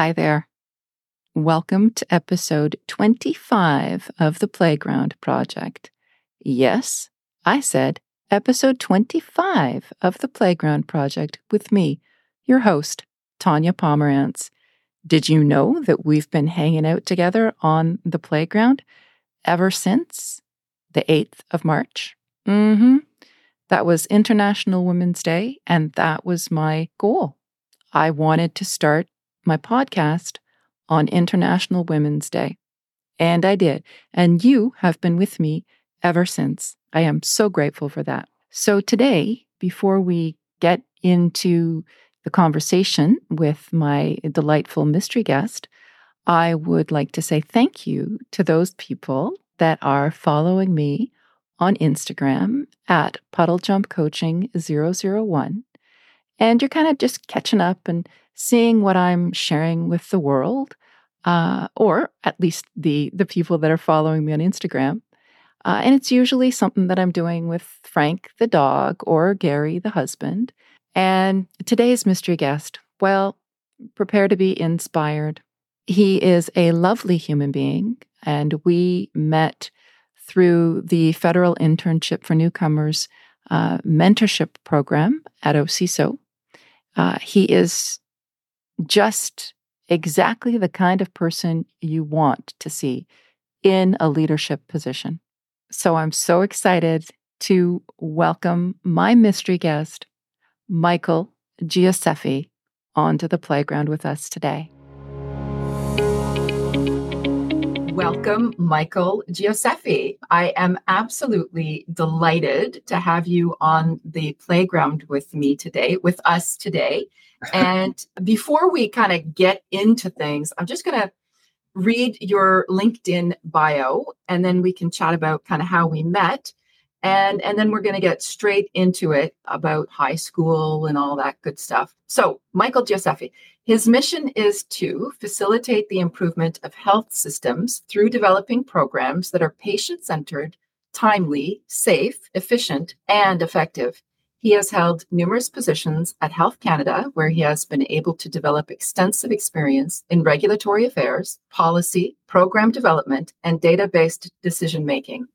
Hi there. Welcome to episode 25 of the Playground Project. Yes, I said episode 25 of the Playground Project with me, your host, Tanya Pomerantz. Did you know that we've been hanging out together on the playground ever since the 8th of March? Mm hmm. That was International Women's Day, and that was my goal. I wanted to start my podcast on International Women's Day. And I did. And you have been with me ever since. I am so grateful for that. So today, before we get into the conversation with my delightful mystery guest, I would like to say thank you to those people that are following me on Instagram at puddlejumpcoaching001. And you're kind of just catching up and seeing what I'm sharing with the world, uh, or at least the the people that are following me on Instagram. Uh, and it's usually something that I'm doing with Frank the dog or Gary the husband. And today's mystery guest, well, prepare to be inspired. He is a lovely human being, and we met through the Federal Internship for Newcomers uh, mentorship program at OCISO. Uh, he is just exactly the kind of person you want to see in a leadership position. So I'm so excited to welcome my mystery guest, Michael Gioseffi, onto the playground with us today. Welcome, Michael Gioseffi. I am absolutely delighted to have you on the playground with me today, with us today. And before we kind of get into things, I'm just going to read your LinkedIn bio and then we can chat about kind of how we met. And, and then we're going to get straight into it about high school and all that good stuff. So, Michael Gioseffi, his mission is to facilitate the improvement of health systems through developing programs that are patient centered, timely, safe, efficient, and effective. He has held numerous positions at Health Canada, where he has been able to develop extensive experience in regulatory affairs, policy, program development, and data based decision making.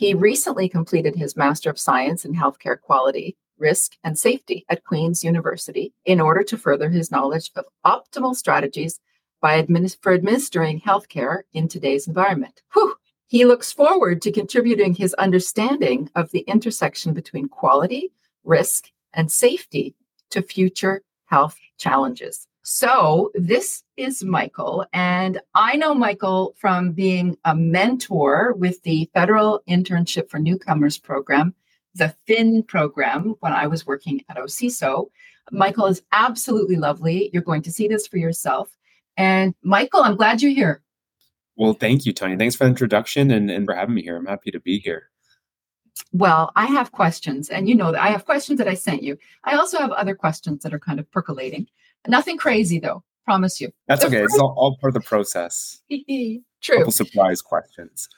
He recently completed his Master of Science in Healthcare Quality, Risk, and Safety at Queen's University in order to further his knowledge of optimal strategies by administ- for administering healthcare in today's environment. Whew. He looks forward to contributing his understanding of the intersection between quality, risk, and safety to future health challenges. So, this is Michael, and I know Michael from being a mentor with the Federal Internship for Newcomers program, the FIN program, when I was working at OCISO. Michael is absolutely lovely. You're going to see this for yourself. And Michael, I'm glad you're here. Well, thank you, Tony. Thanks for the introduction and, and for having me here. I'm happy to be here. Well, I have questions, and you know that I have questions that I sent you. I also have other questions that are kind of percolating. Nothing crazy, though. Promise you. That's the okay. First... It's all, all, part of the process. True. Couple surprise questions.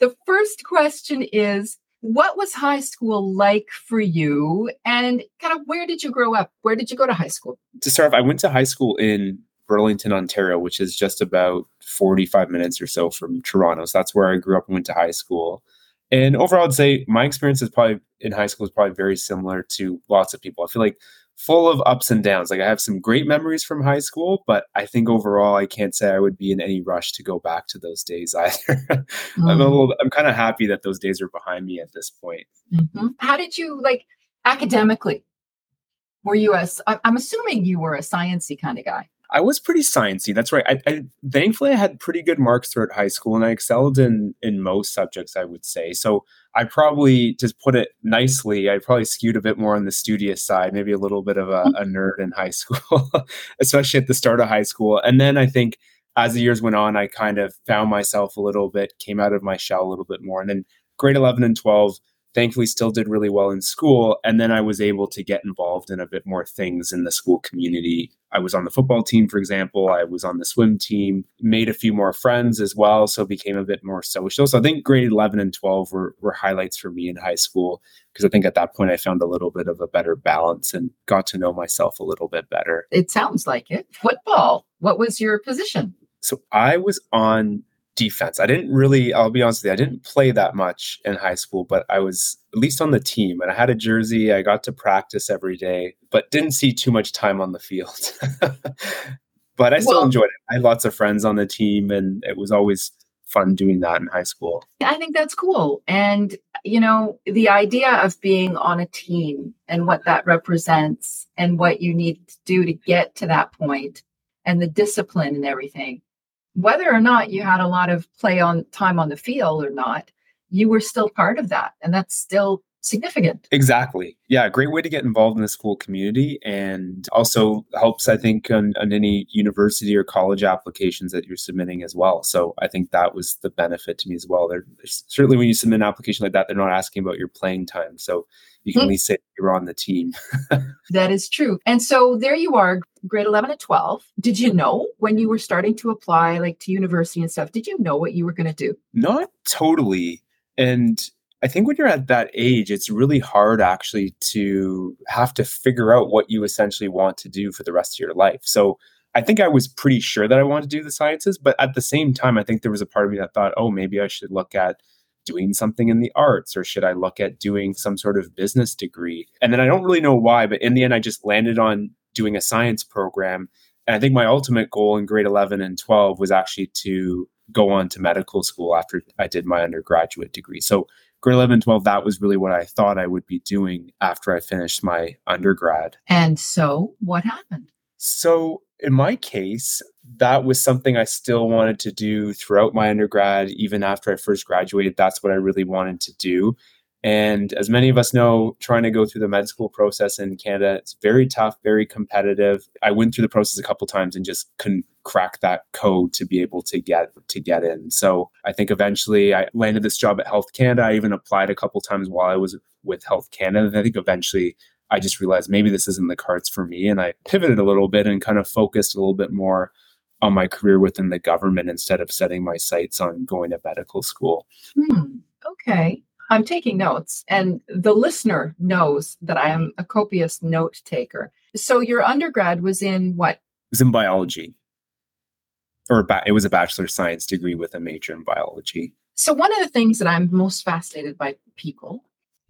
The first question is What was high school like for you? And kind of where did you grow up? Where did you go to high school? To start off, I went to high school in Burlington, Ontario, which is just about 45 minutes or so from Toronto. So that's where I grew up and went to high school. And overall, I'd say my experience is probably in high school is probably very similar to lots of people. I feel like full of ups and downs. Like I have some great memories from high school, but I think overall I can't say I would be in any rush to go back to those days either. mm. I'm a mm. little I'm kind of happy that those days are behind me at this point. Mm-hmm. How did you like academically? Were you a I'm assuming you were a sciency kind of guy. I was pretty sciencey. That's right. I, I, thankfully I had pretty good marks throughout high school, and I excelled in in most subjects. I would say so. I probably, to put it nicely, I probably skewed a bit more on the studious side, maybe a little bit of a, a nerd in high school, especially at the start of high school. And then I think as the years went on, I kind of found myself a little bit, came out of my shell a little bit more, and then grade eleven and twelve thankfully still did really well in school. And then I was able to get involved in a bit more things in the school community. I was on the football team, for example. I was on the swim team, made a few more friends as well. So became a bit more social. So I think grade 11 and 12 were, were highlights for me in high school because I think at that point I found a little bit of a better balance and got to know myself a little bit better. It sounds like it. Football, what was your position? So I was on defense. I didn't really, I'll be honest with you, I didn't play that much in high school, but I was at least on the team and I had a jersey. I got to practice every day, but didn't see too much time on the field. but I still well, enjoyed it. I had lots of friends on the team and it was always fun doing that in high school. I think that's cool. And, you know, the idea of being on a team and what that represents and what you need to do to get to that point and the discipline and everything whether or not you had a lot of play on time on the field or not, you were still part of that. And that's still significant. Exactly. Yeah, great way to get involved in the school community and also helps, I think, on, on, any university or college applications that you're submitting as well. So I think that was the benefit to me as well. They're, certainly when you submit an application like that, they're not asking about your playing time. So you can mm-hmm. at least say you're on the team. that is true. And so there you are, grade 11 and 12. Did you know when you were starting to apply like to university and stuff, did you know what you were going to do? Not totally. And I think when you're at that age, it's really hard actually to have to figure out what you essentially want to do for the rest of your life. So I think I was pretty sure that I wanted to do the sciences, but at the same time, I think there was a part of me that thought, oh, maybe I should look at doing something in the arts or should I look at doing some sort of business degree? And then I don't really know why, but in the end, I just landed on doing a science program. And I think my ultimate goal in grade 11 and 12 was actually to go on to medical school after I did my undergraduate degree. So grade 11 12 that was really what i thought i would be doing after i finished my undergrad and so what happened so in my case, that was something I still wanted to do throughout my undergrad, even after I first graduated. That's what I really wanted to do. And as many of us know, trying to go through the med school process in Canada, it's very tough, very competitive. I went through the process a couple times and just couldn't crack that code to be able to get to get in. So I think eventually I landed this job at Health Canada. I even applied a couple times while I was with Health Canada. And I think eventually I just realized maybe this isn't the cards for me. And I pivoted a little bit and kind of focused a little bit more on my career within the government instead of setting my sights on going to medical school. Hmm. Okay. I'm taking notes, and the listener knows that I am a copious note taker. So your undergrad was in what? It was in biology. Or ba- it was a bachelor of science degree with a major in biology. So one of the things that I'm most fascinated by people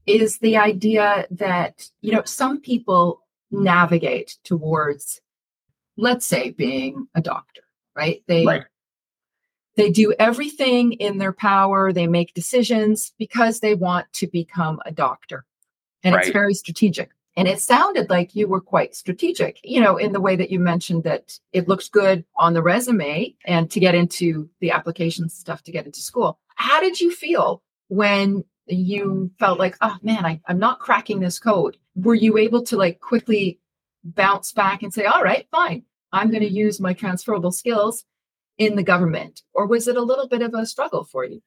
is the idea that, you know, some people navigate towards, let's say, being a doctor, right? They right. they do everything in their power, they make decisions because they want to become a doctor. And right. it's very strategic. And it sounded like you were quite strategic, you know, in the way that you mentioned that it looks good on the resume and to get into the application stuff to get into school. How did you feel when you felt like, oh man, I, I'm not cracking this code. Were you able to like quickly bounce back and say, all right, fine, I'm going to use my transferable skills in the government? Or was it a little bit of a struggle for you?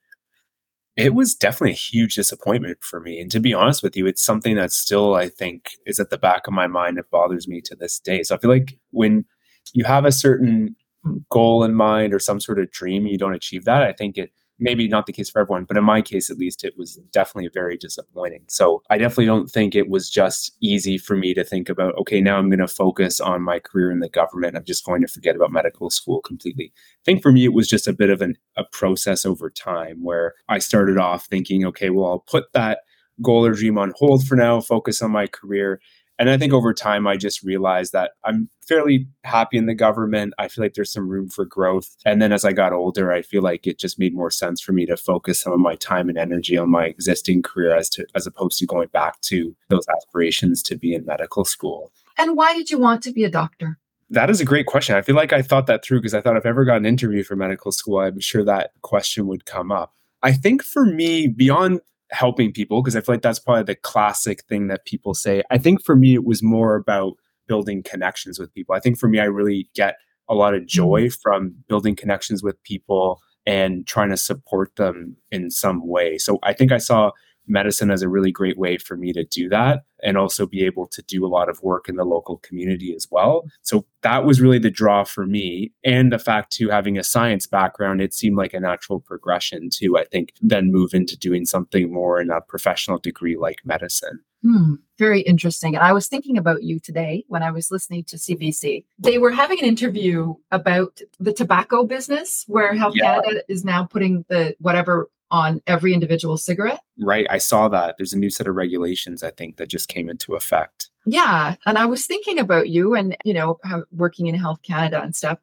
It was definitely a huge disappointment for me. And to be honest with you, it's something that still, I think, is at the back of my mind. It bothers me to this day. So I feel like when you have a certain hmm. goal in mind or some sort of dream, you don't achieve that, I think it maybe not the case for everyone, but in my case at least, it was definitely very disappointing. So I definitely don't think it was just easy for me to think about, okay, now I'm going to focus on my career in the government. I'm just going to forget about medical school completely. I think for me, it was just a bit of an, a process over time where I started off thinking, okay, well, I'll put that goal or dream on hold for now, focus on my career. And I think over time, I just realized that I'm fairly happy in the government. I feel like there's some room for growth. And then as I got older, I feel like it just made more sense for me to focus some of my time and energy on my existing career as to as opposed to going back to those aspirations to be in medical school. And why did you want to be a doctor? That is a great question. I feel like I thought that through because I thought if I ever got an interview for medical school, I'm sure that question would come up. I think for me, beyond helping people because I feel like that's probably the classic thing that people say. I think for me, it was more about building connections with people. I think for me, I really get a lot of joy mm-hmm. from building connections with people and trying to support them in some way. So I think I saw medicine as a really great way for me to do that and also be able to do a lot of work in the local community as well. So that was really the draw for me. And the fact to having a science background, it seemed like a natural progression to, I think, then move into doing something more in a professional degree like medicine. Hmm, very interesting. And I was thinking about you today when I was listening to CBC. They were having an interview about the tobacco business where Health yeah. Canada is now putting the whatever on every individual cigarette. Right. I saw that. There's a new set of regulations, I think, that just came into effect. Yeah. And I was thinking about you and, you know, working in Health Canada and stuff.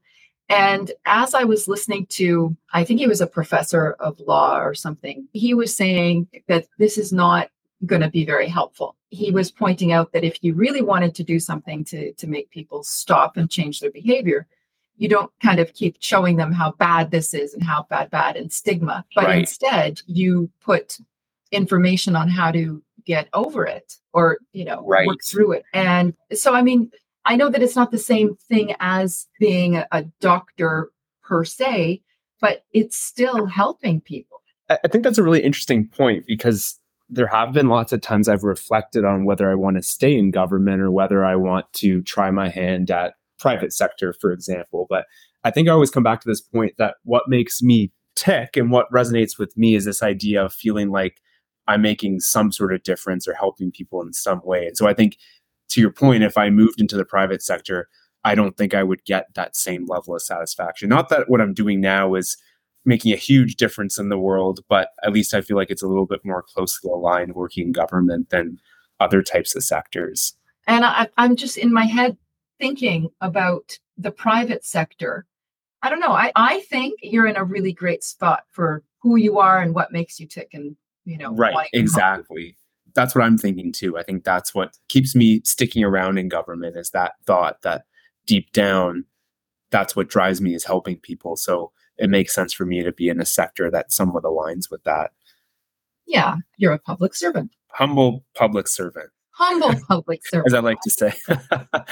And as I was listening to, I think he was a professor of law or something, he was saying that this is not going to be very helpful. He was pointing out that if you really wanted to do something to, to make people stop and change their behavior, you don't kind of keep showing them how bad this is and how bad, bad and stigma, but right. instead you put information on how to get over it or, you know, right. work through it. And so, I mean, I know that it's not the same thing as being a, a doctor per se, but it's still helping people. I think that's a really interesting point because there have been lots of times I've reflected on whether I want to stay in government or whether I want to try my hand at private sector, for example. But I think I always come back to this point that what makes me tick and what resonates with me is this idea of feeling like I'm making some sort of difference or helping people in some way. And so I think to your point, if I moved into the private sector, I don't think I would get that same level of satisfaction. Not that what I'm doing now is making a huge difference in the world, but at least I feel like it's a little bit more closely aligned working in government than other types of sectors. And I, am just in my head thinking about the private sector, I don't know. I, I think you're in a really great spot for who you are and what makes you tick and, you know, right. Exactly. That's what I'm thinking too. I think that's what keeps me sticking around in government is that thought that deep down, that's what drives me is helping people. So it makes sense for me to be in a sector that somewhat aligns with that. Yeah, you're a public servant. Humble public servant humble public servant. As I like to say.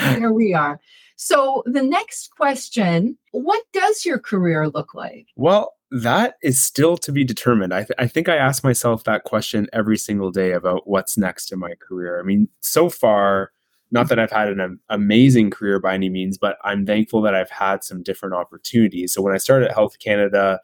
there we are. So the next question, what does your career look like? Well, that is still to be determined. I, th- I think I ask myself that question every single day about what's next in my career. I mean, so far, not that I've had an amazing career by any means, but I'm thankful that I've had some different opportunities. So when I started at Health Canada,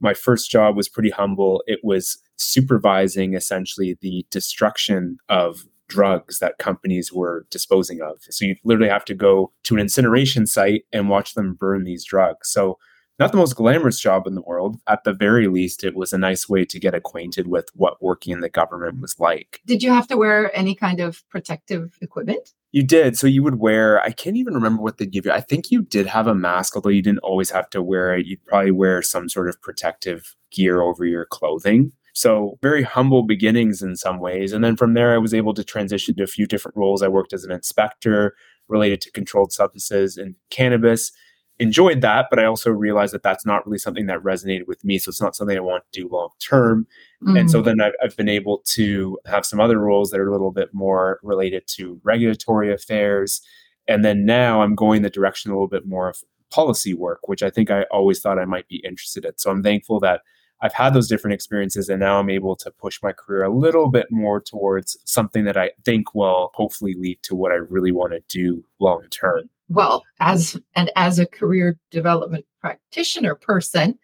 my first job was pretty humble. It was supervising essentially the destruction of drugs that companies were disposing of. So you literally have to go to an incineration site and watch them burn these drugs. So not the most glamorous job in the world. At the very least, it was a nice way to get acquainted with what working in the government was like. Did you have to wear any kind of protective equipment? You did. So you would wear, I can't even remember what they'd give you. I think you did have a mask, although you didn't always have to wear it. You'd probably wear some sort of protective gear over your clothing. So very humble beginnings in some ways. And then from there, I was able to transition to a few different roles. I worked as an inspector related to controlled substances and cannabis. Enjoyed that, but I also realized that that's not really something that resonated with me. So it's not something I want to do long term. Mm. And so mm. then I've, I've been able to have some other roles that are a little bit more related to regulatory affairs. And then now I'm going the direction a little bit more of policy work, which I think I always thought I might be interested in. So I'm thankful that I've had those different experiences and now I'm able to push my career a little bit more towards something that I think will hopefully lead to what I really want to do long term. Well, as and as a career development practitioner person,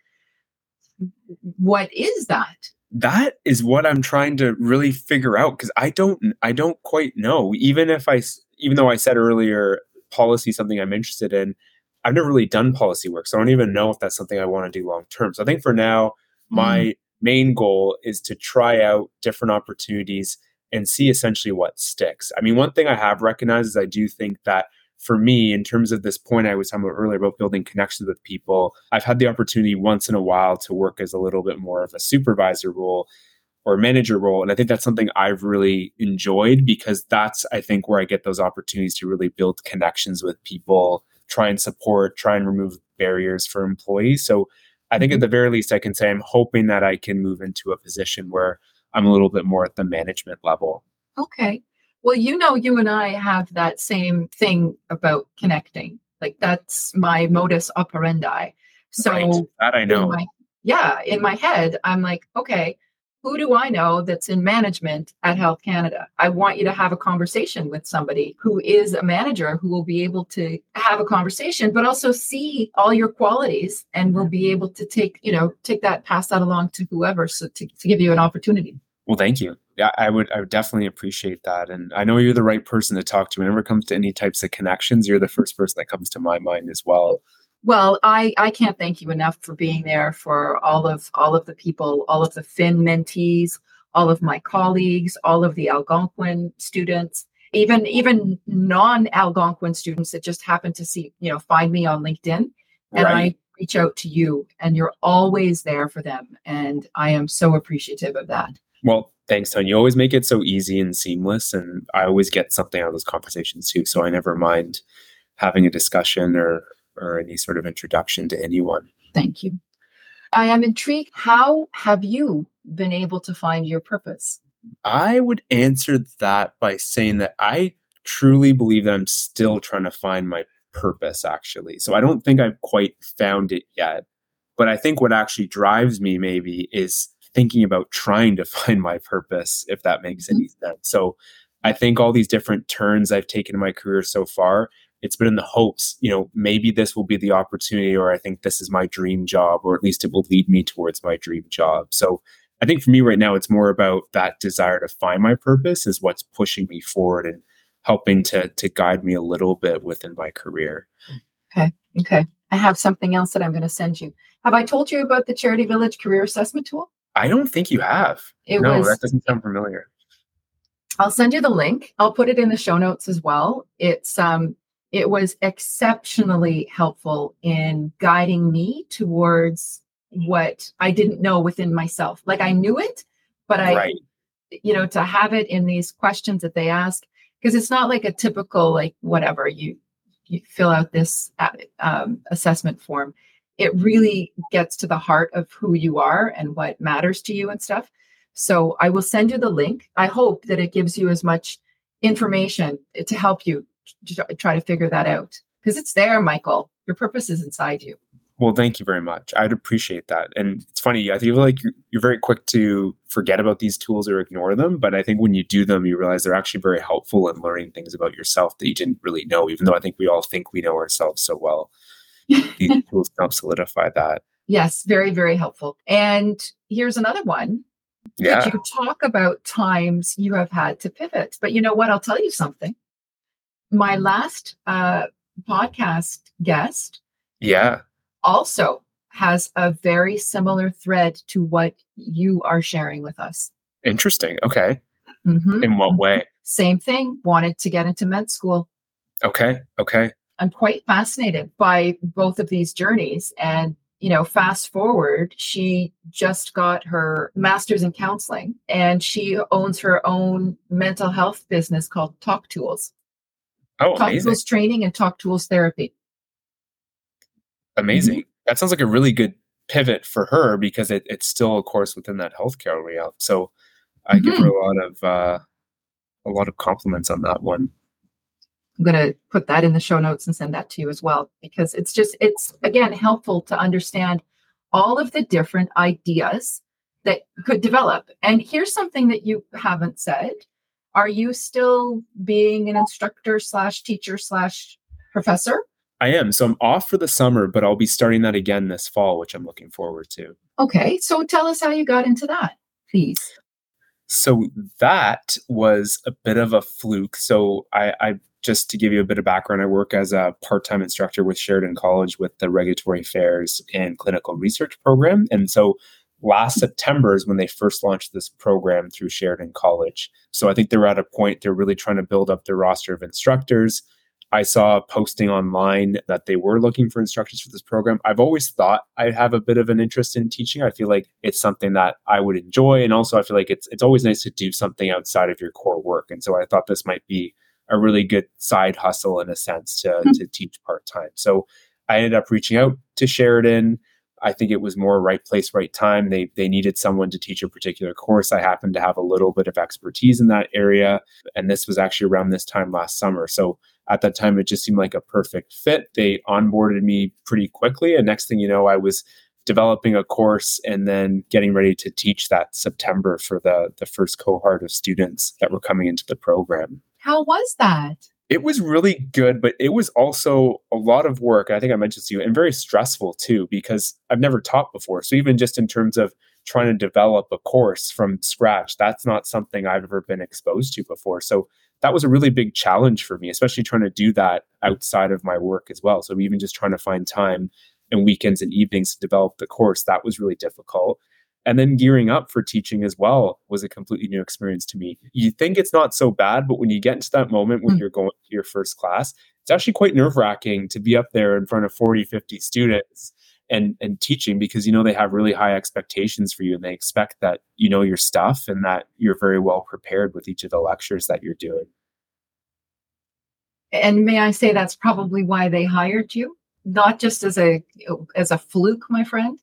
what is that? That is what I'm trying to really figure out because I don't I don't quite know. Even if I even though I said earlier policy something I'm interested in, I've never really done policy work, so I don't even know if that's something I want to do long term. So I think for now, my mm. main goal is to try out different opportunities and see essentially what sticks. I mean, one thing I have recognized is I do think that for me, in terms of this point I was talking about earlier about building connections with people, I've had the opportunity once in a while to work as a little bit more of a supervisor role or manager role. And I think that's something I've really enjoyed because that's, I think, where I get those opportunities to really build connections with people, try and support, try and remove barriers for employees. So I think at mm-hmm. the very least, I can say I'm hoping that I can move into a position where I'm a little bit more at the management level. Okay. Well, you know, you and I have that same thing about connecting. Like that's my modus operandi. So right. that I know. In my, yeah, in my head, I'm like, okay, who do I know that's in management at Health Canada? I want you to have a conversation with somebody who is a manager who will be able to have a conversation, but also see all your qualities and will be mm-hmm. able to take, you know, take that, pass that along to whoever. So to, to give you an opportunity. Well, thank you. Yeah, I would I would definitely appreciate that. And I know you're the right person to talk to. Whenever it comes to any types of connections, you're the first person that comes to my mind as well. Well, I, I can't thank you enough for being there for all of all of the people, all of the Fin mentees, all of my colleagues, all of the Algonquin students, even even non-Algonquin students that just happen to see, you know, find me on LinkedIn. And right. I reach out to you and you're always there for them. And I am so appreciative of that. Well, thanks, Tony. You always make it so easy and seamless. And I always get something out of those conversations too. So I never mind having a discussion or or any sort of introduction to anyone. Thank you. I am intrigued. How have you been able to find your purpose? I would answer that by saying that I truly believe that I'm still trying to find my purpose, actually. So I don't think I've quite found it yet. But I think what actually drives me maybe is thinking about trying to find my purpose, if that makes mm-hmm. any sense. So I think all these different turns I've taken in my career so far it's been in the hopes, you know, maybe this will be the opportunity, or I think this is my dream job, or at least it will lead me towards my dream job. So I think for me right now, it's more about that desire to find my purpose is what's pushing me forward and helping to to guide me a little bit within my career. Okay. Okay. I have something else that I'm going to send you. Have I told you about the Charity Village Career Assessment Tool? I don't think you have. It no, was, that doesn't sound familiar. I'll send you the link. I'll put it in the show notes as well. It's um it was exceptionally helpful in guiding me towards what I didn't know within myself. Like I knew it, but I, right. you know, to have it in these questions that they ask, because it's not like a typical, like, whatever, you, you fill out this uh, um, assessment form. It really gets to the heart of who you are and what matters to you and stuff. So I will send you the link. I hope that it gives you as much information to help you try to figure that out because it's there, Michael. Your purpose is inside you. Well, thank you very much. I'd appreciate that. And it's funny, I feel like you're, you're, very quick to forget about these tools or ignore them. But I think when you do them, you realize they're actually very helpful in learning things about yourself that you didn't really know, even though I think we all think we know ourselves so well. these tools help solidify that. Yes, very, very helpful. And here's another one. Yeah. You talk about times you have had to pivot. But you know what? I'll tell you something my last uh, podcast guest yeah. also has a very similar thread to what you are sharing with us. Interesting. Okay. Mm-hmm. in what way? Same thing. Wanted to get into med school. Okay. Okay. I'm quite fascinated by both of these journeys. And you know, fast forward, she just got her master's in counseling and she owns her own mental health business called Talk Tools. Oh, Talk amazing. Tools training and Talk Tools therapy. Amazing. Mm-hmm. That sounds like a really good pivot for her because it, it's still, of course, within that healthcare realm. So I mm-hmm. give her a lot of uh, a lot of compliments on that one. I'm going to put that in the show notes and send that to you as well because it's just it's again helpful to understand all of the different ideas that could develop. And here's something that you haven't said are you still being an instructor slash teacher slash professor? I am. So I'm off for the summer, but I'll be starting that again this fall, which I'm looking forward to. Okay. So tell us how you got into that, please. So that was a bit of a fluke. So I, I just to give you a bit of background, I work as a part-time instructor with Sheridan College with the Regulatory Affairs and Clinical Research Program. And so last September is when they first launched this program through Sheridan College. So I think they're at a point they're really trying to build up their roster of instructors. I saw a posting online that they were looking for instructors for this program. I've always thought I have a bit of an interest in teaching. I feel like it's something that I would enjoy, and also I feel like it's it's always nice to do something outside of your core work. And so I thought this might be a really good side hustle in a sense to mm-hmm. to teach part time. So I ended up reaching out to Sheridan. I think it was more right place, right time. They they needed someone to teach a particular course. I happened to have a little bit of expertise in that area, and this was actually around this time last summer. So at that time, it just seemed like a perfect fit. They onboarded me pretty quickly, and next thing you know, I was developing a course and then getting ready to teach that September for the the first cohort of students that were coming into the program. How was that? It was really good, but it was also a lot of work. I think I mentioned to you, and very stressful too, because I've never taught before. So even just in terms of trying to develop a course from scratch, that's not something I've ever been exposed to before. So that was a really big challenge for me, especially trying to do that outside of my work as well. So even just trying to find time and weekends and evenings to develop the course, that was really difficult. And then gearing up for teaching as well was a completely new experience to me. You think it's not so bad, but when you get into that moment when mm. you're going to your first class, it's actually quite nerve wracking to be up there in front of 40, 50 students and, and teaching because you know they have really high expectations for you and they expect that you know your stuff and that you're very well prepared with each of the lectures that you're doing. And may I say that's probably why they hired you? not just as a as a fluke, my friend,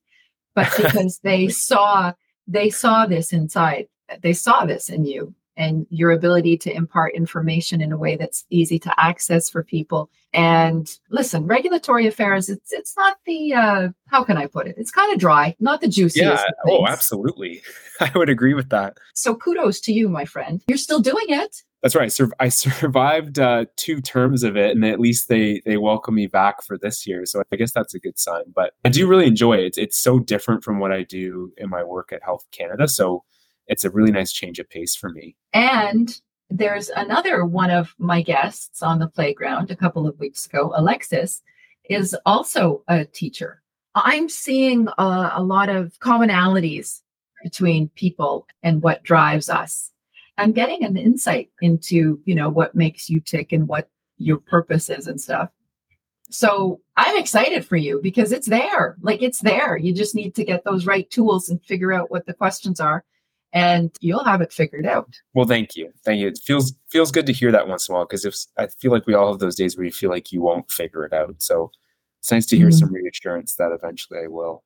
but because they saw they saw this inside. They saw this in you and your ability to impart information in a way that's easy to access for people. And listen, regulatory affairs, it's it's not the uh, how can I put it? It's kind of dry, not the juiciest. Yeah. Oh, absolutely. I would agree with that. So kudos to you, my friend. You're still doing it. That's right. I survived uh, two terms of it, and at least they they welcome me back for this year. So I guess that's a good sign. But I do really enjoy it. It's, it's so different from what I do in my work at Health Canada. So it's a really nice change of pace for me. And there's another one of my guests on the playground a couple of weeks ago, Alexis, is also a teacher. I'm seeing a, a lot of commonalities between people and what drives us. I'm getting an insight into, you know, what makes you tick and what your purpose is and stuff. So I'm excited for you because it's there. Like it's there. You just need to get those right tools and figure out what the questions are and you'll have it figured out. Well, thank you. Thank you. It feels feels good to hear that once in a while because if I feel like we all have those days where you feel like you won't figure it out. So it's nice to hear mm-hmm. some reassurance that eventually I will.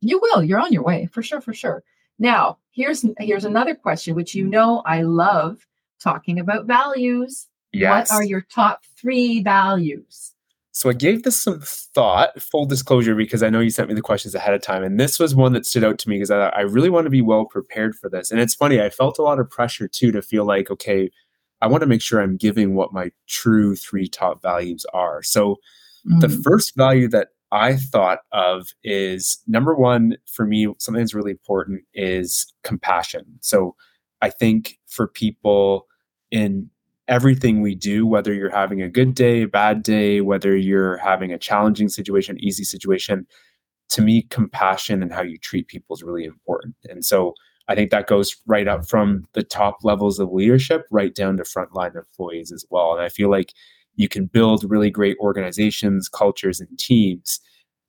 You will. You're on your way for sure, for sure. Now, here's here's another question, which you know I love talking about values. Yes. What are your top three values? So I gave this some thought, full disclosure, because I know you sent me the questions ahead of time. And this was one that stood out to me because I, I really want to be well prepared for this. And it's funny, I felt a lot of pressure too to feel like, okay, I want to make sure I'm giving what my true three top values are. So mm-hmm. the first value that I thought of is number one for me, something that's really important is compassion. So I think for people in everything we do, whether you're having a good day, a bad day, whether you're having a challenging situation, easy situation, to me, compassion and how you treat people is really important. And so I think that goes right up from the top levels of leadership right down to frontline employees as well. And I feel like you can build really great organizations, cultures, and teams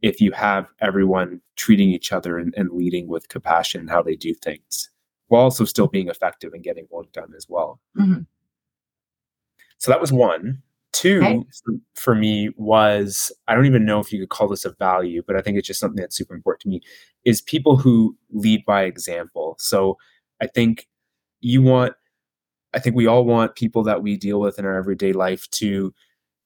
if you have everyone treating each other and, and leading with compassion how they do things while also still being effective and getting work done as well. Mm-hmm. So that was one. Two okay. for me was I don't even know if you could call this a value, but I think it's just something that's super important to me is people who lead by example. So I think you want I think we all want people that we deal with in our everyday life to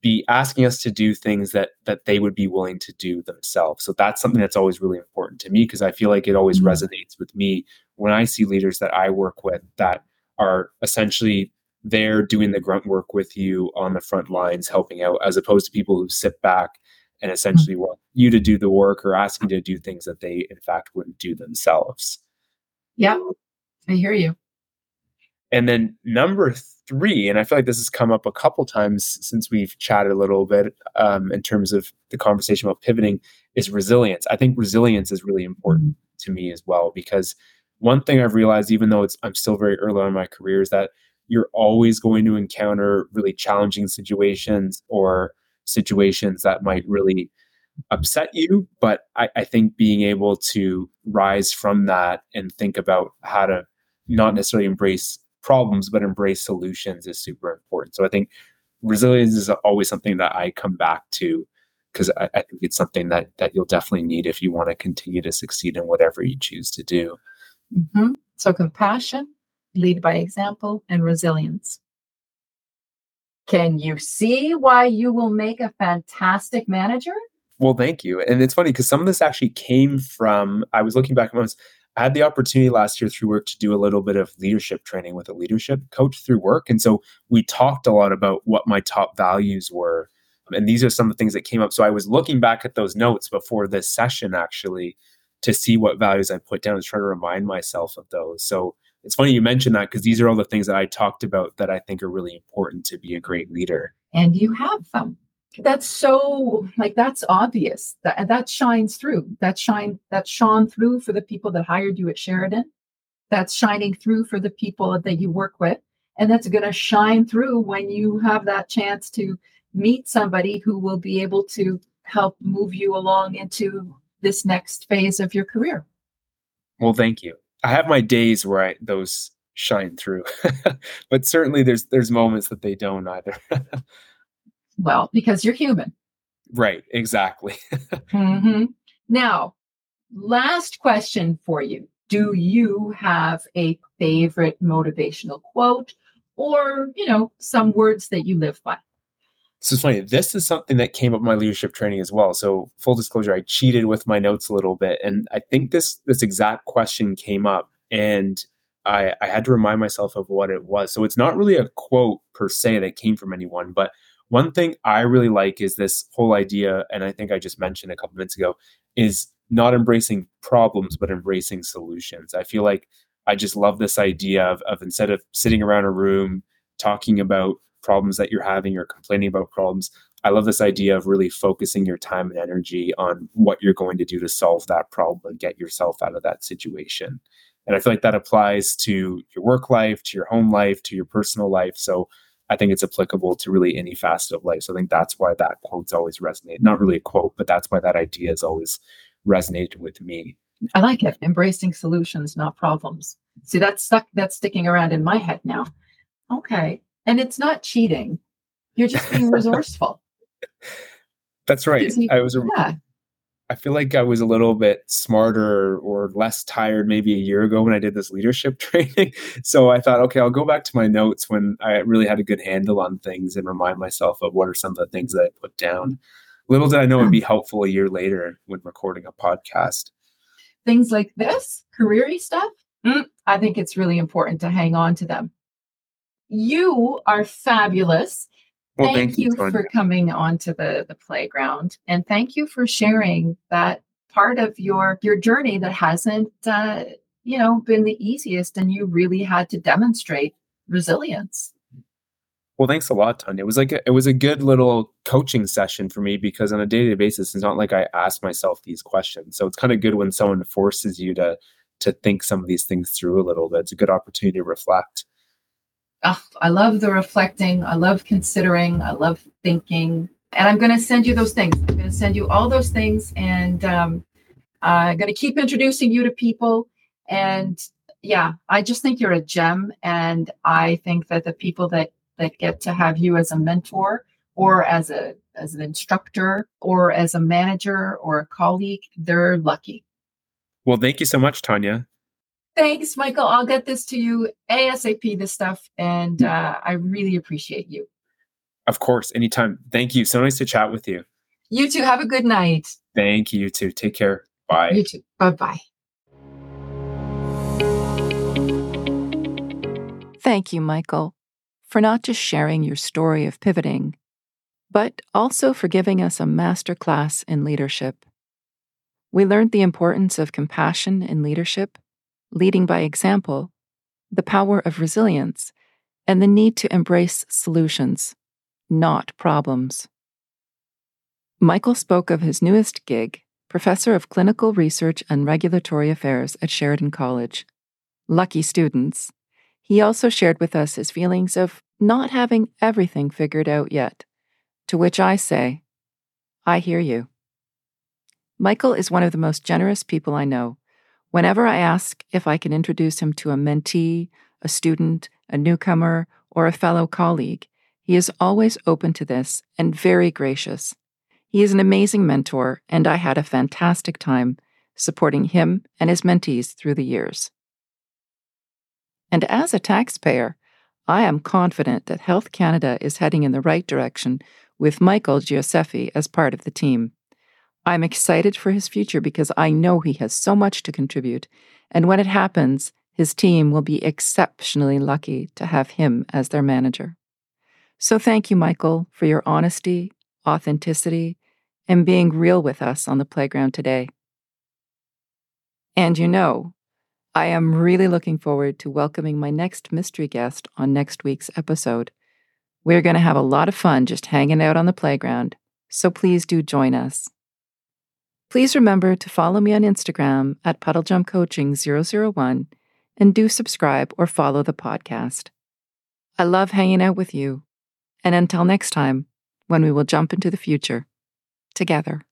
be asking us to do things that that they would be willing to do themselves. So that's something that's always really important to me because I feel like it always mm-hmm. resonates with me when I see leaders that I work with that are essentially there doing the grunt work with you on the front lines, helping out, as opposed to people who sit back and essentially want you to do the work or ask you to do things that they, in fact, wouldn't do themselves. Yeah, I hear you. And then number three, and I feel like this has come up a couple times since we've chatted a little bit um, in terms of the conversation about pivoting, is resilience. I think resilience is really important to me as well because one thing I've realized, even though it's I'm still very early on in my career, is that you're always going to encounter really challenging situations or situations that might really upset you. But I, I, think being able to rise from that and think about how to not necessarily embrace problems, but embrace solutions is super important. So I think resilience is always something that I come back to because I, I think it's something that that you'll definitely need if you want to continue to succeed in whatever you choose to do. Mm-hmm. So compassion, lead by example, and resilience. Can you see why you will make a fantastic manager? Well, thank you. And it's funny because some of this actually came from, I was looking back and I was, I had the opportunity last year through work to do a little bit of leadership training with a leadership coach through work. And so we talked a lot about what my top values were. And these are some of the things that came up. So I was looking back at those notes before this session actually to see what values I put down and try to remind myself of those. So it's funny you mentioned that because these are all the things that I talked about that I think are really important to be a great leader. And you have them that's so like that's obvious. That that shines through. That shine that shone through for the people that hired you at sheridan. That's shining through for the people that you work with. And that's going to shine through when you have that chance to meet somebody who will be able to help move you along into this next phase of your career. Well thank you. I have my days where I, those shine through. But certainly there's there's moments that they don't either Well, because you're human. Right, exactly. mm-hmm. Now, last question for you. Do you have a favorite motivational quote or, you know, some words that you live by? So it's funny. This is something that came up in my leadership training as well. So full disclosure, I cheated with my notes a little bit, and I think this this exact question came up, and I, I had to remind myself of what it was. So it's not really a quote per se that came from anyone, but one thing I really like is this whole idea, and I think I just mentioned a couple minutes ago, is not embracing problems, but embracing solutions. I feel like I just love this idea of, of instead of sitting around a room talking about problems that you're having or complaining about problems, I love this idea of really focusing your time and energy on what you're going to do to solve that problem and get yourself out of that situation. And I feel like that applies to your work life, to your home life, to your personal life. So I think it's applicable to really any facet of life. So I think that's why that quote's always resonated. Not really a quote, but that's why that idea has always resonated with me. I like it. Embracing solutions, not problems. See, that's stuck that's sticking around in my head now. Okay. And it's not cheating. You're just being resourceful. That's right. I was a, yeah. I feel like I was a little bit smarter or less tired maybe a year ago when I did this leadership training. so I thought, okay, I'll go back to my notes when I really had a good handle on things and remind myself of what are some of the things that I put down. Little did I know it would be helpful a year later when recording a podcast. Things like this, careery stuff, mm, I think it's really important to hang on to them. You are fabulous. Well, thank, thank, you, you for coming onto the, the playground and thank you for sharing that part of your your journey that hasn't uh, you know been the easiest and you really had to demonstrate resilience. Well thanks a lot tanya it was like a, it was a good little coaching session for me because on a day-to-day basis it's not like i ask myself these questions. So it's kind of good when someone forces you to to think some of these things through a little bit. It's a good opportunity to reflect oh, I love the reflecting. I love considering. I love thinking. And I'm going to send you those things. I'm going to send you all those things. And um, I'm going to keep introducing you to people. And yeah, I just think you're a gem. And I think that the people that, that get to have you as a mentor or as a as an instructor or as a manager or a colleague, they're lucky. Well, thank you so much, Tanya. Thanks, Michael. I'll get this to you ASAP, this stuff. And uh, I really appreciate you. Of course, anytime. Thank you. So nice to chat with you. You too. Have a good night. Thank you. You too. Take care. Bye. You too. Bye bye. Thank you, Michael, for not just sharing your story of pivoting, but also for giving us a master class in leadership. We learned the importance of compassion in leadership leading by example, the power of resilience, and the need to embrace solutions, not problems. Michael spoke of his newest gig, Professor of Clinical Research and Regulatory Affairs at Sheridan College. Lucky students. He also shared with us his feelings of not having everything figured out yet, to which I say, I hear you. Michael is one of the most generous people I know Whenever I ask if I can introduce him to a mentee, a student, a newcomer, or a fellow colleague, he is always open to this and very gracious. He is an amazing mentor, and I had a fantastic time supporting him and his mentees through the years. And as a taxpayer, I am confident that Health Canada is heading in the right direction with Michael Gioseffi as part of the team. I'm excited for his future because I know he has so much to contribute. And when it happens, his team will be exceptionally lucky to have him as their manager. So thank you, Michael, for your honesty, authenticity, and being real with us on the playground today. And you know, I am really looking forward to welcoming my next mystery guest on next week's episode. We're going to have a lot of fun just hanging out on the playground, so please do join us. Please remember to follow me on Instagram at puddlejumpcoaching001 and do subscribe or follow the podcast. I love hanging out with you. And until next time, when we will jump into the future together.